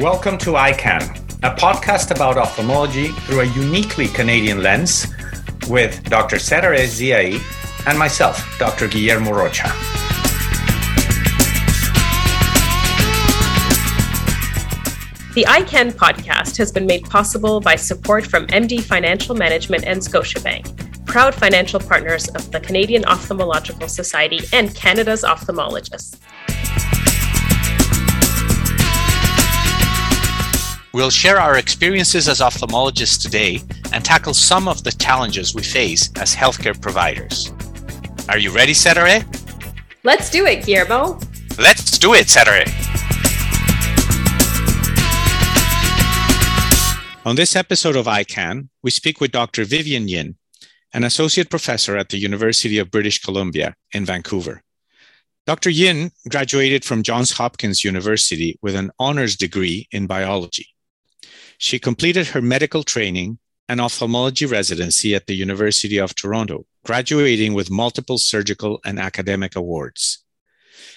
Welcome to EyeCan, a podcast about ophthalmology through a uniquely Canadian lens with Dr. Setareh Ziai and myself, Dr. Guillermo Rocha. The EyeCan podcast has been made possible by support from MD Financial Management and Scotiabank, proud financial partners of the Canadian Ophthalmological Society and Canada's ophthalmologists. We'll share our experiences as ophthalmologists today and tackle some of the challenges we face as healthcare providers. Are you ready, Setareh? Let's do it, Guillermo. Let's do it, Setareh. On this episode of EyeCan, we speak with Dr. Vivian Yin, an associate professor at the University of British Columbia in Vancouver. Dr. Yin graduated from Johns Hopkins University with an honors degree in biology. She completed her medical training and ophthalmology residency at the University of Toronto, graduating with multiple surgical and academic awards.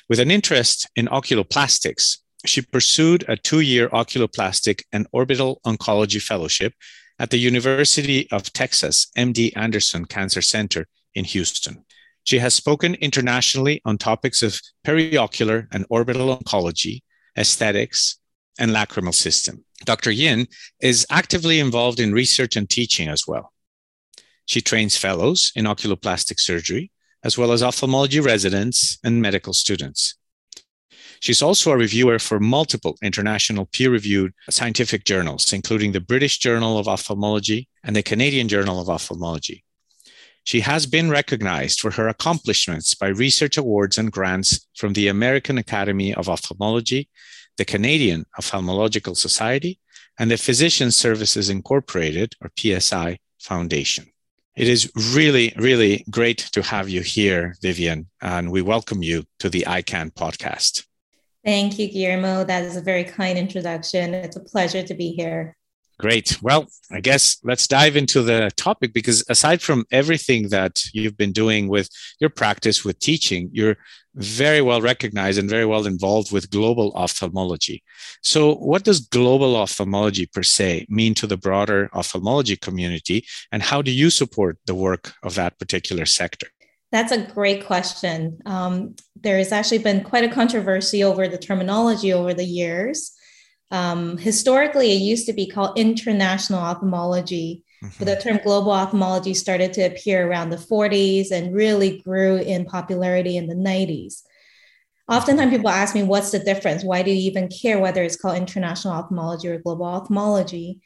With an interest in oculoplastics, she pursued a two year oculoplastic and orbital oncology fellowship at the University of Texas MD Anderson Cancer Center in Houston. She has spoken internationally on topics of periocular and orbital oncology, aesthetics, and lacrimal system. Dr. Yin is actively involved in research and teaching as well. She trains fellows in oculoplastic surgery, as well as ophthalmology residents and medical students. She's also a reviewer for multiple international peer reviewed scientific journals, including the British Journal of Ophthalmology and the Canadian Journal of Ophthalmology. She has been recognized for her accomplishments by research awards and grants from the American Academy of Ophthalmology the Canadian Ophthalmological Society, and the Physician Services Incorporated, or PSI, Foundation. It is really, really great to have you here, Vivian, and we welcome you to the EyeCan podcast. Thank you, Guillermo. That is a very kind introduction. It's a pleasure to be here. Great. Well, I guess let's dive into the topic because aside from everything that you've been doing with your practice with teaching, you're very well recognized and very well involved with global ophthalmology. So, what does global ophthalmology per se mean to the broader ophthalmology community, and how do you support the work of that particular sector? That's a great question. Um, there has actually been quite a controversy over the terminology over the years. Um, historically, it used to be called international ophthalmology. Mm-hmm. But the term global ophthalmology started to appear around the 40s and really grew in popularity in the 90s. Oftentimes, people ask me, what's the difference? Why do you even care whether it's called international ophthalmology or global ophthalmology?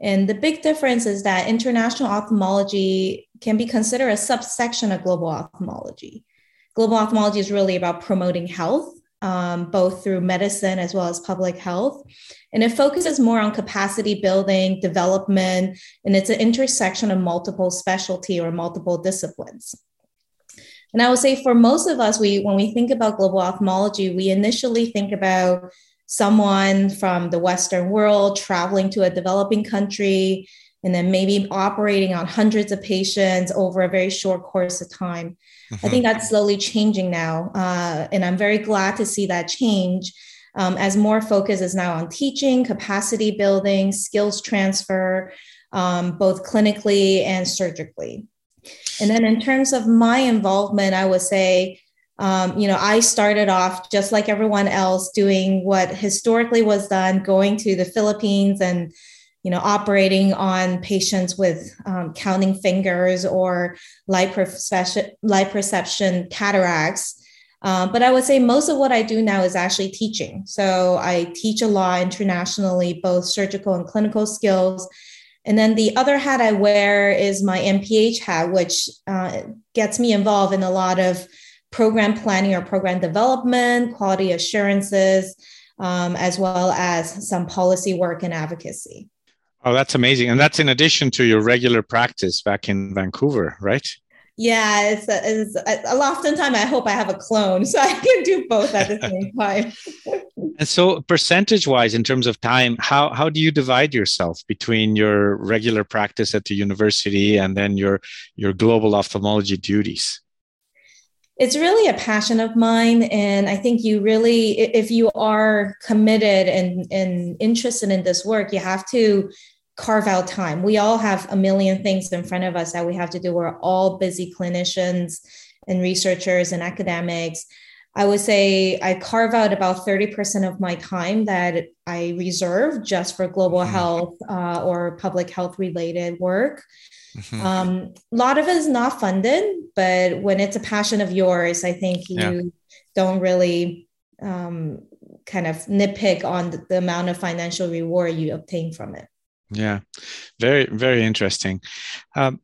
And the big difference is that international ophthalmology can be considered a subsection of global ophthalmology. Global ophthalmology is really about promoting health um, both through medicine as well as public health. And it focuses more on capacity building, development, and it's an intersection of multiple specialty or multiple disciplines. And I would say for most of us, we when we think about global ophthalmology, we initially think about someone from the Western world traveling to a developing country and then maybe operating on hundreds of patients over a very short course of time. Mm-hmm. I think that's slowly changing now. Uh, and I'm very glad to see that change um, as more focus is now on teaching, capacity building, skills transfer, um, both clinically and surgically. And then in terms of my involvement, I would say, um, you know, I started off just like everyone else doing what historically was done, going to the Philippines and you know, operating on patients with um, counting fingers or light perception, light perception cataracts. Um, but I would say most of what I do now is actually teaching. So I teach a lot internationally, both surgical and clinical skills. And then the other hat I wear is my MPH hat, which uh, gets me involved in a lot of program planning or program development, quality assurances, um, as well as some policy work and advocacy. Oh, that's amazing. And that's in addition to your regular practice back in Vancouver, right? Yeah, it's, a, it's a, oftentimes I hope I have a clone so I can do both at the same time. and so percentage wise in terms of time, how how do you divide yourself between your regular practice at the university and then your your global ophthalmology duties? It's really a passion of mine. And I think you really, if you are committed and, and interested in this work, you have to carve out time. We all have a million things in front of us that we have to do. We're all busy clinicians and researchers and academics. I would say I carve out about 30% of my time that I reserve just for global mm-hmm. health uh, or public health related work. Mm-hmm. Um, a lot of it is not funded, but when it's a passion of yours, I think you yeah. don't really um, kind of nitpick on the, the amount of financial reward you obtain from it. Yeah, very, very interesting. Um,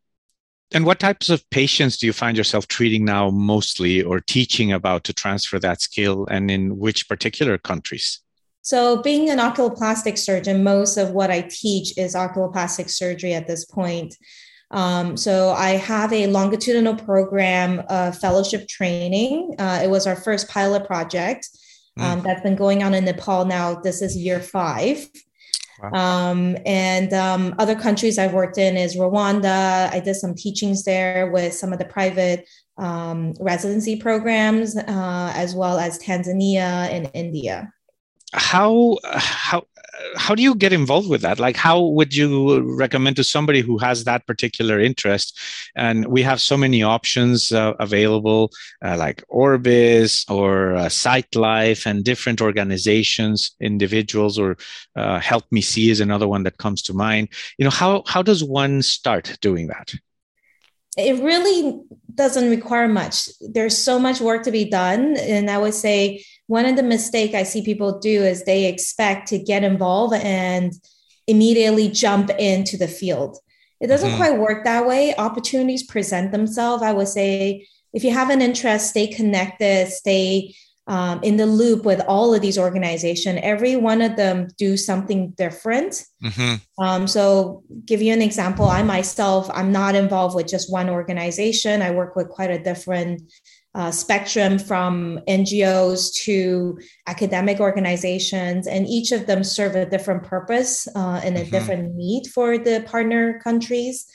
and what types of patients do you find yourself treating now mostly or teaching about to transfer that skill and in which particular countries? So, being an oculoplastic surgeon, most of what I teach is oculoplastic surgery at this point. Um, so, I have a longitudinal program of fellowship training. Uh, it was our first pilot project um, mm. that's been going on in Nepal now. This is year five. Um, and um, other countries I've worked in is Rwanda. I did some teachings there with some of the private um, residency programs, uh, as well as Tanzania and India. How how how do you get involved with that? Like, how would you recommend to somebody who has that particular interest? And we have so many options uh, available, uh, like Orbis or uh, SightLife and different organizations, individuals, or uh, HelpMeSee is another one that comes to mind. You know, how how does one start doing that? It really doesn't require much. There's so much work to be done, and I would say one of the mistake I see people do is they expect to get involved and immediately jump into the field. It doesn't mm-hmm. quite work that way. Opportunities present themselves. I would say if you have an interest, stay connected, stay um, in the loop with all of these organizations. Every one of them do something different. Mm-hmm. Um, so, give you an example. I myself, I'm not involved with just one organization. I work with quite a different uh, spectrum from NGOs to academic organizations, and each of them serve a different purpose uh, and a mm-hmm. different need for the partner countries.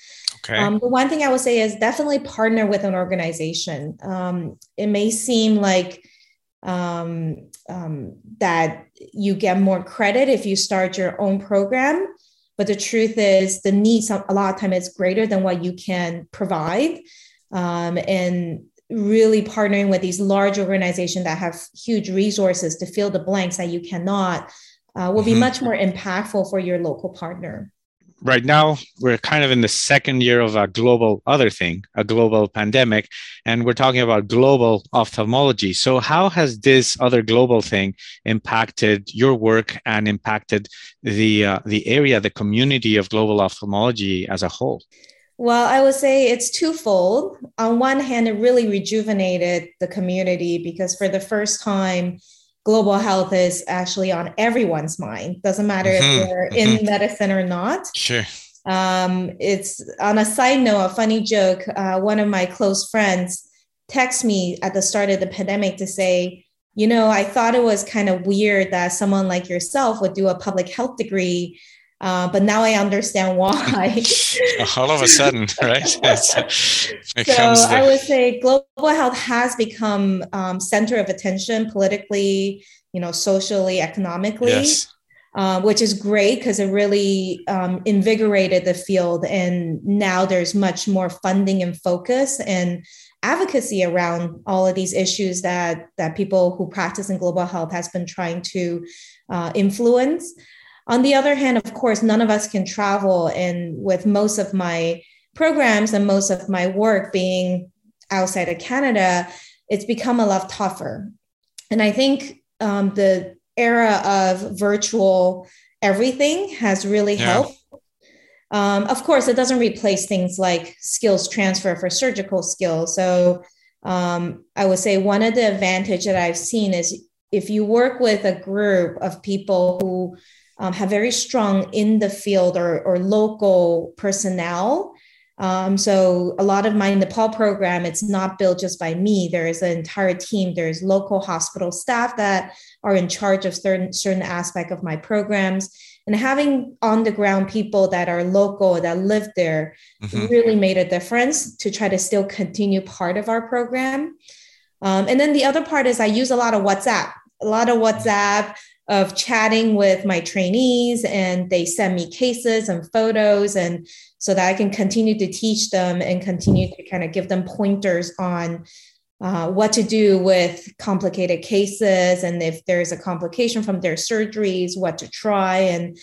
Okay. Um, the one thing I would say is definitely partner with an organization. Um, it may seem like um, um that you get more credit if you start your own program, but the truth is the need a lot of time is greater than what you can provide. Um, and really partnering with these large organizations that have huge resources to fill the blanks that you cannot uh, will be mm-hmm. much more impactful for your local partner. Right now we're kind of in the second year of a global other thing a global pandemic and we're talking about global ophthalmology. So how has this other global thing impacted your work and impacted the uh, the area the community of global ophthalmology as a whole well, I would say it's twofold. On one hand, it really rejuvenated the community because for the first time, global health is actually on everyone's mind. Doesn't matter mm-hmm. if you're mm-hmm. in medicine or not. Sure. Um, it's on a side note, a funny joke. Uh, one of my close friends texted me at the start of the pandemic to say, you know, I thought it was kind of weird that someone like yourself would do a public health degree uh, but now I understand why. All of a sudden, right? so I would say global health has become um, center of attention politically, you know, socially, economically. Yes. Uh, which is great because it really um, invigorated the field. And now there's much more funding and focus and advocacy around all of these issues that, that people who practice in global health has been trying to uh, influence. On the other hand, of course, none of us can travel. And with most of my programs and most of my work being outside of Canada, it's become a lot tougher. And I think um, the era of virtual everything has really yeah. helped. Um, of course, it doesn't replace things like skills transfer for surgical skills. So um, I would say one of the advantage that I've seen is if you work with a group of people who um, have very strong in the field or, or local personnel. Um, so a lot of my Nepal program, it's not built just by me. There is an entire team. There's local hospital staff that are in charge of certain certain aspect of my programs. And having on the ground people that are local that live there mm-hmm. really made a difference to try to still continue part of our program. Um, and then the other part is I use a lot of WhatsApp, a lot of WhatsApp of chatting with my trainees, and they send me cases and photos, and so that I can continue to teach them and continue to kind of give them pointers on uh, what to do with complicated cases and if there's a complication from their surgeries, what to try. And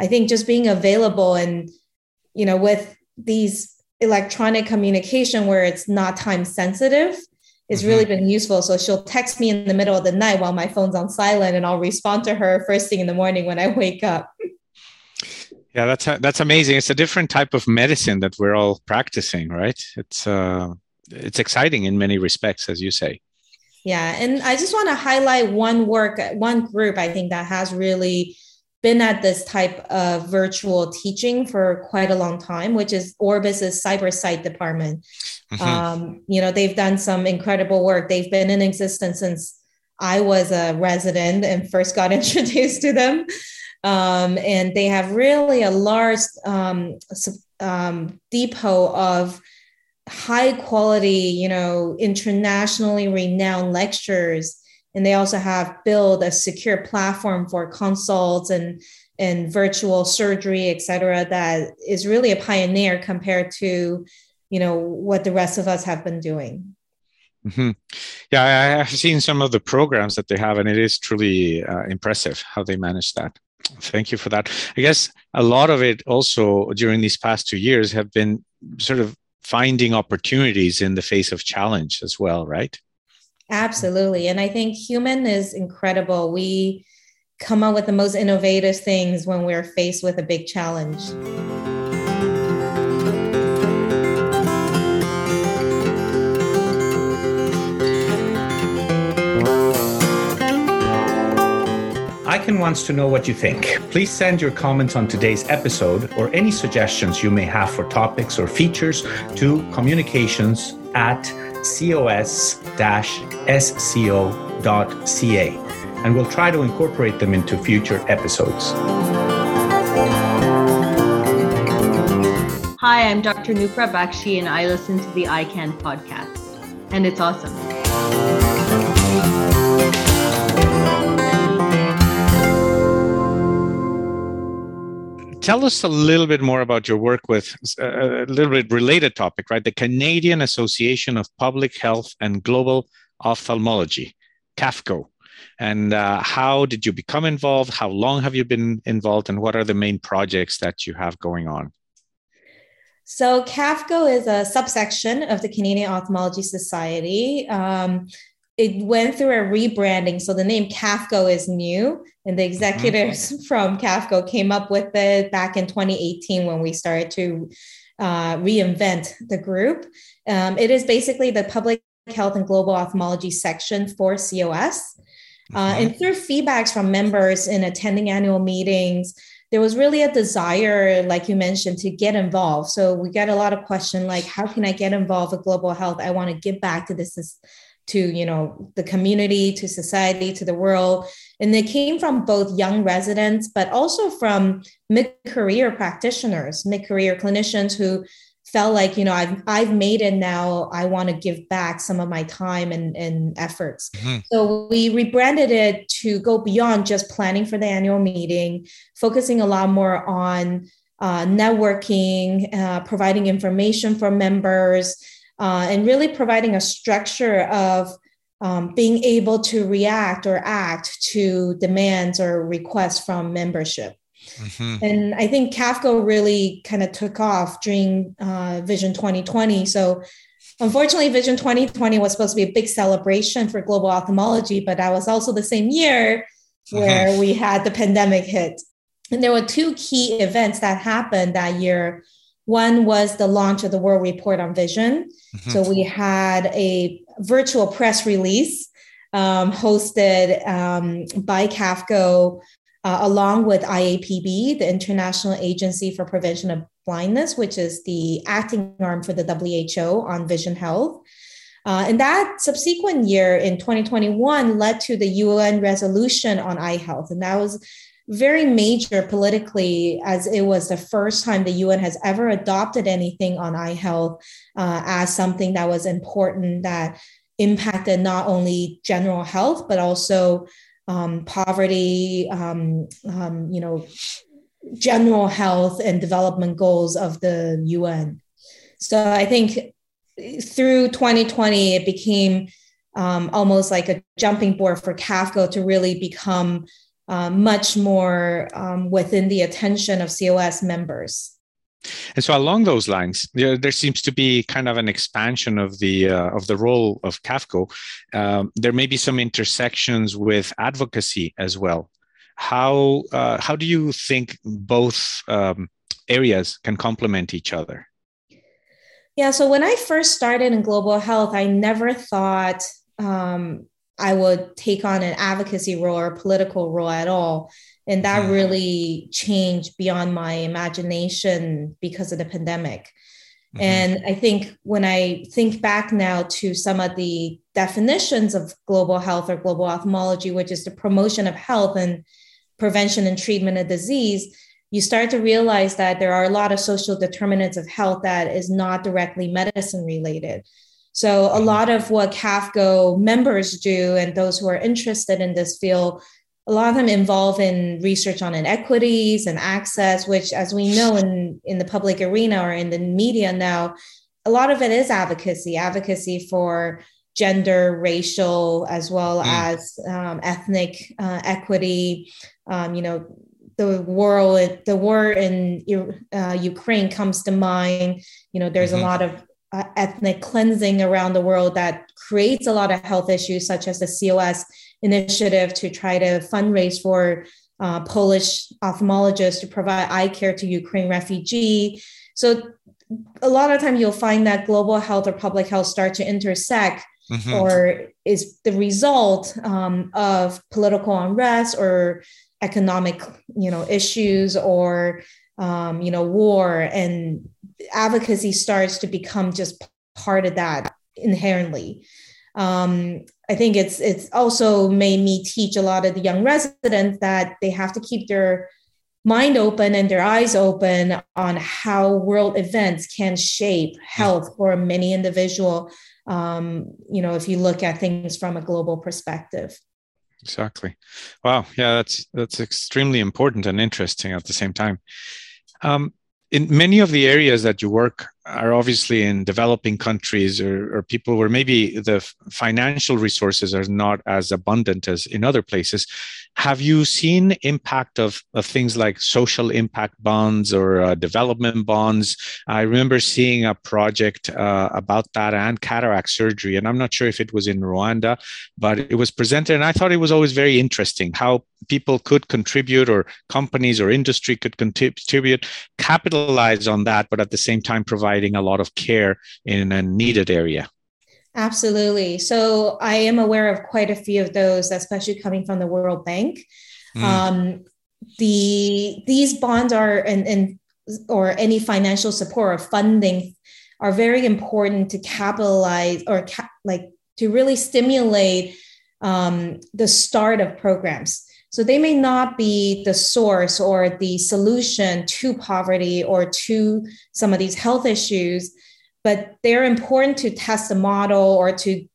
I think just being available and, you know, with these electronic communication where it's not time sensitive has mm-hmm. really been useful. So she'll text me in the middle of the night while my phone's on silent and I'll respond to her first thing in the morning when I wake up. Yeah, that's that's amazing. It's a different type of medicine that we're all practicing, right? It's uh it's exciting in many respects, as you say. Yeah, and I just want to highlight one work, one group I think that has really been at this type of virtual teaching for quite a long time, which is Orbis's Cybersight department. Mm-hmm. Um, you know, they've done some incredible work. They've been in existence since I was a resident and first got introduced to them. Um, and they have really a large um, um, depot of high quality, you know, internationally renowned lectures. And they also have built a secure platform for consults and and virtual surgery, et cetera, that is really a pioneer compared to, you know, what the rest of us have been doing. Mm-hmm. Yeah, I've seen some of the programs that they have, and it is truly uh, impressive how they manage that. Thank you for that. I guess a lot of it also during these past two years have been sort of finding opportunities in the face of challenge as well, right? Absolutely. And I think human is incredible. We come up with the most innovative things when we're faced with a big challenge. EyeCan wants to know what you think. Please send your comments on today's episode or any suggestions you may have for topics or features to communications at cos-sco.ca and we'll try to incorporate them into future episodes. Hi, I'm Dr. Nupra Bakshi and I listen to the EyeCan podcast and it's awesome. Tell us a little bit more about your work with uh, a little bit related topic, right? The Canadian Association of Public Health and Global Ophthalmology, CAFGO. And uh, how did you become involved? How long have you been involved? And what are the main projects that you have going on? So, CAFGO is a subsection of the Canadian Ophthalmology Society. Um, it went through a rebranding. So the name CAFGO is new, and the executives mm-hmm. from CAFGO came up with it back in 2018 when we started to uh, reinvent the group. Um, it is basically the public health and global ophthalmology section for COS. Uh, mm-hmm. and through feedbacks from members in attending annual meetings, there was really a desire, like you mentioned, to get involved. So we got a lot of questions like, how can I get involved with global health? I want to give back to this to you know the community to society to the world and they came from both young residents but also from mid-career practitioners mid-career clinicians who felt like you know i've, I've made it now i want to give back some of my time and, and efforts mm-hmm. so we rebranded it to go beyond just planning for the annual meeting focusing a lot more on uh, networking uh, providing information for members uh, and really providing a structure of um, being able to react or act to demands or requests from membership. Mm-hmm. And I think CAFGO really kind of took off during uh, Vision 2020. So, unfortunately, Vision 2020 was supposed to be a big celebration for global ophthalmology, but that was also the same year where mm-hmm. we had the pandemic hit. And there were two key events that happened that year. One was the launch of the World Report on Vision. Mm-hmm. So we had a virtual press release um, hosted um, by CAFGO uh, along with IAPB, the International Agency for Prevention of Blindness, which is the acting arm for the WHO on vision health. Uh, and that subsequent year in 2021 led to the UN resolution on eye health. And that was very major politically, as it was the first time the UN has ever adopted anything on eye health uh, as something that was important that impacted not only general health, but also um, poverty, um, um, you know, general health and development goals of the UN. So I think through 2020, it became um, almost like a jumping board for CAFGO to really become uh, much more um, within the attention of COS members. And so, along those lines, there, there seems to be kind of an expansion of the uh, of the role of CAFGO. Um, there may be some intersections with advocacy as well. How uh, how do you think both um, areas can complement each other? Yeah. So when I first started in global health, I never thought um, I would take on an advocacy role or political role at all. And that mm-hmm. really changed beyond my imagination because of the pandemic. Mm-hmm. And I think when I think back now to some of the definitions of global health or global ophthalmology, which is the promotion of health and prevention and treatment of disease, you start to realize that there are a lot of social determinants of health that is not directly medicine related. So a mm-hmm. lot of what CAFGO members do and those who are interested in this field, a lot of them involve in research on inequities and access, which as we know in, in the public arena or in the media now, a lot of it is advocacy, advocacy for gender, racial, as well mm. as um, ethnic uh, equity. Um, you know, the war, the war in uh, Ukraine comes to mind. You know, there's mm-hmm. a lot of uh, ethnic cleansing around the world that creates a lot of health issues, such as the COS initiative to try to fundraise for uh, Polish ophthalmologists to provide eye care to Ukraine refugee. So a lot of time you'll find that global health or public health start to intersect mm-hmm. or is the result um, of political unrest or economic you know issues or um, you know war and advocacy starts to become just part of that inherently. Um, I think it's it's also made me teach a lot of the young residents that they have to keep their mind open and their eyes open on how world events can shape health for many individual. Um, you know, if you look at things from a global perspective. Exactly. Wow. Yeah, that's that's extremely important and interesting at the same time. Um, in many of the areas that you work are obviously in developing countries or, or, people where maybe the financial resources are not as abundant as in other places. Have you seen impact of, of things like social impact bonds or uh, development bonds? I remember seeing a project uh, about that and cataract surgery and i'm not sure if it was in rwanda but it was presented and i thought it was always very interesting how people could contribute or companies or industry could contribute capitalize on that but at the same time providing a lot of care in a needed area Absolutely. So I am aware of quite a few of those, especially coming from the World Bank. Mm. Um, the these bonds are and, and or any financial support or funding are very important to capitalize or ca- like to really stimulate um, the start of programs. So they may not be the source or the solution to poverty or to some of these health issues, but they're important to test a model or to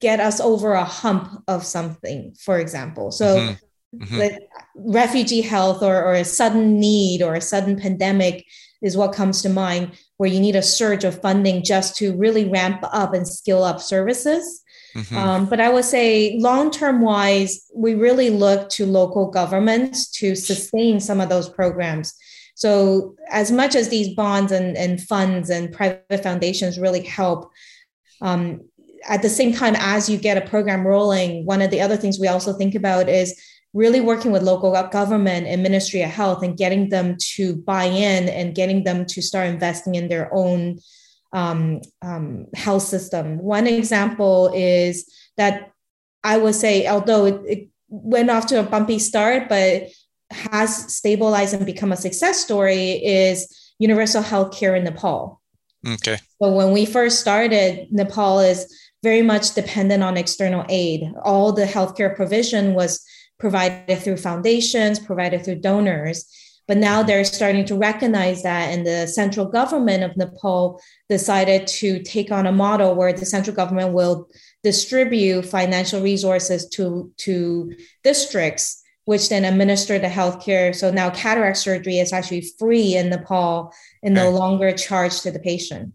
get us over a hump of something, for example. So, mm-hmm. Mm-hmm. refugee health or, or a sudden need or a sudden pandemic is what comes to mind, where you need a surge of funding just to really ramp up and skill up services. Mm-hmm. Um, but I would say long term wise, we really look to local governments to sustain some of those programs. So, as much as these bonds and, and funds and private foundations really help, um, at the same time as you get a program rolling, one of the other things we also think about is really working with local government and Ministry of Health and getting them to buy in and getting them to start investing in their own um, um, health system. One example is that I would say, although it, it went off to a bumpy start, but has stabilized and become a success story is universal health care in Nepal. Okay. So when we first started, Nepal is very much dependent on external aid. All the healthcare provision was provided through foundations, provided through donors. But now they're starting to recognize that, and the central government of Nepal decided to take on a model where the central government will distribute financial resources to, to districts which then administer the healthcare. So now cataract surgery is actually free in Nepal and no longer charged to the patient.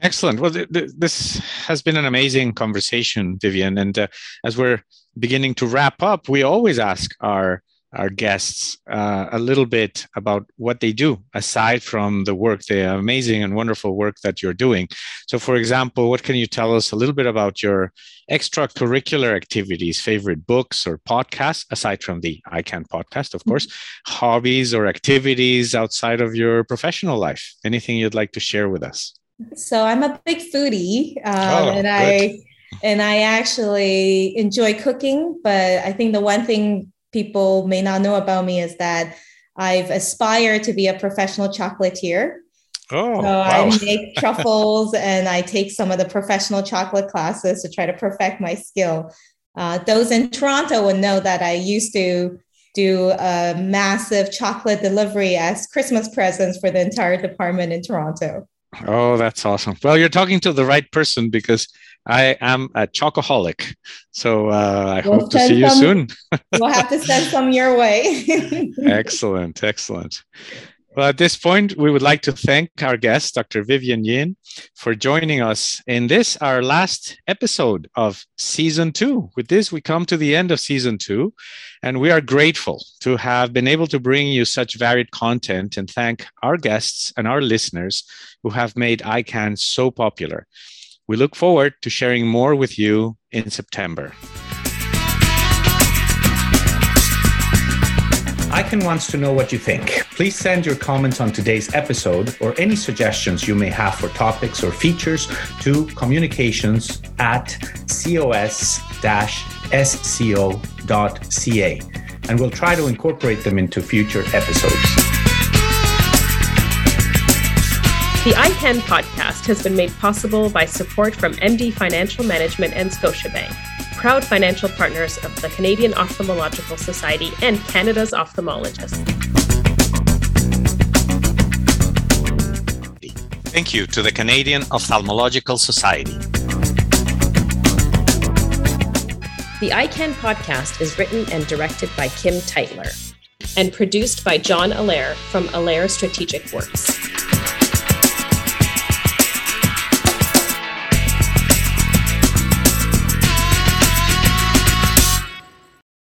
Excellent. Well, th- th- this has been an amazing conversation, Vivian. And uh, as we're beginning to wrap up, we always ask our our guests uh, a little bit about what they do aside from the work, the amazing and wonderful work that you're doing. So, for example, what can you tell us a little bit about your extracurricular activities, favorite books or podcasts, aside from the EyeCan podcast, of course, mm-hmm. hobbies or activities outside of your professional life? Anything you'd like to share with us? So, I'm a big foodie, um, oh, and good. I and I actually enjoy cooking. But I think the one thing people may not know about me is that I've aspired to be a professional chocolatier. Oh, so wow. I make truffles and I take some of the professional chocolate classes to try to perfect my skill. Uh, those in Toronto would know that I used to do a massive chocolate delivery as Christmas presents for the entire department in Toronto. Oh, that's awesome. Well, you're talking to the right person because I am a chocoholic. So uh, I we'll hope to see some, you soon. we'll have to send some your way. excellent. Excellent. Well, at this point, we would like to thank our guest, Dr. Vivian Yin, for joining us in this, our last episode of season two. With this, we come to the end of season two, and we are grateful to have been able to bring you such varied content and thank our guests and our listeners who have made EyeCan so popular. We look forward to sharing more with you in September. EyeCan wants to know what you think. Please send your comments on today's episode or any suggestions you may have for topics or features to communications at cos-sco.ca and we'll try to incorporate them into future episodes. The EyeCan podcast has been made possible by support from MD Financial Management and Scotiabank, proud financial partners of the Canadian Ophthalmological Society and Canada's ophthalmologists. Thank you to the Canadian Ophthalmological Society. The EyeCan podcast is written and directed by Kim Tytler and produced by John Allaire from Allaire Strategic Works.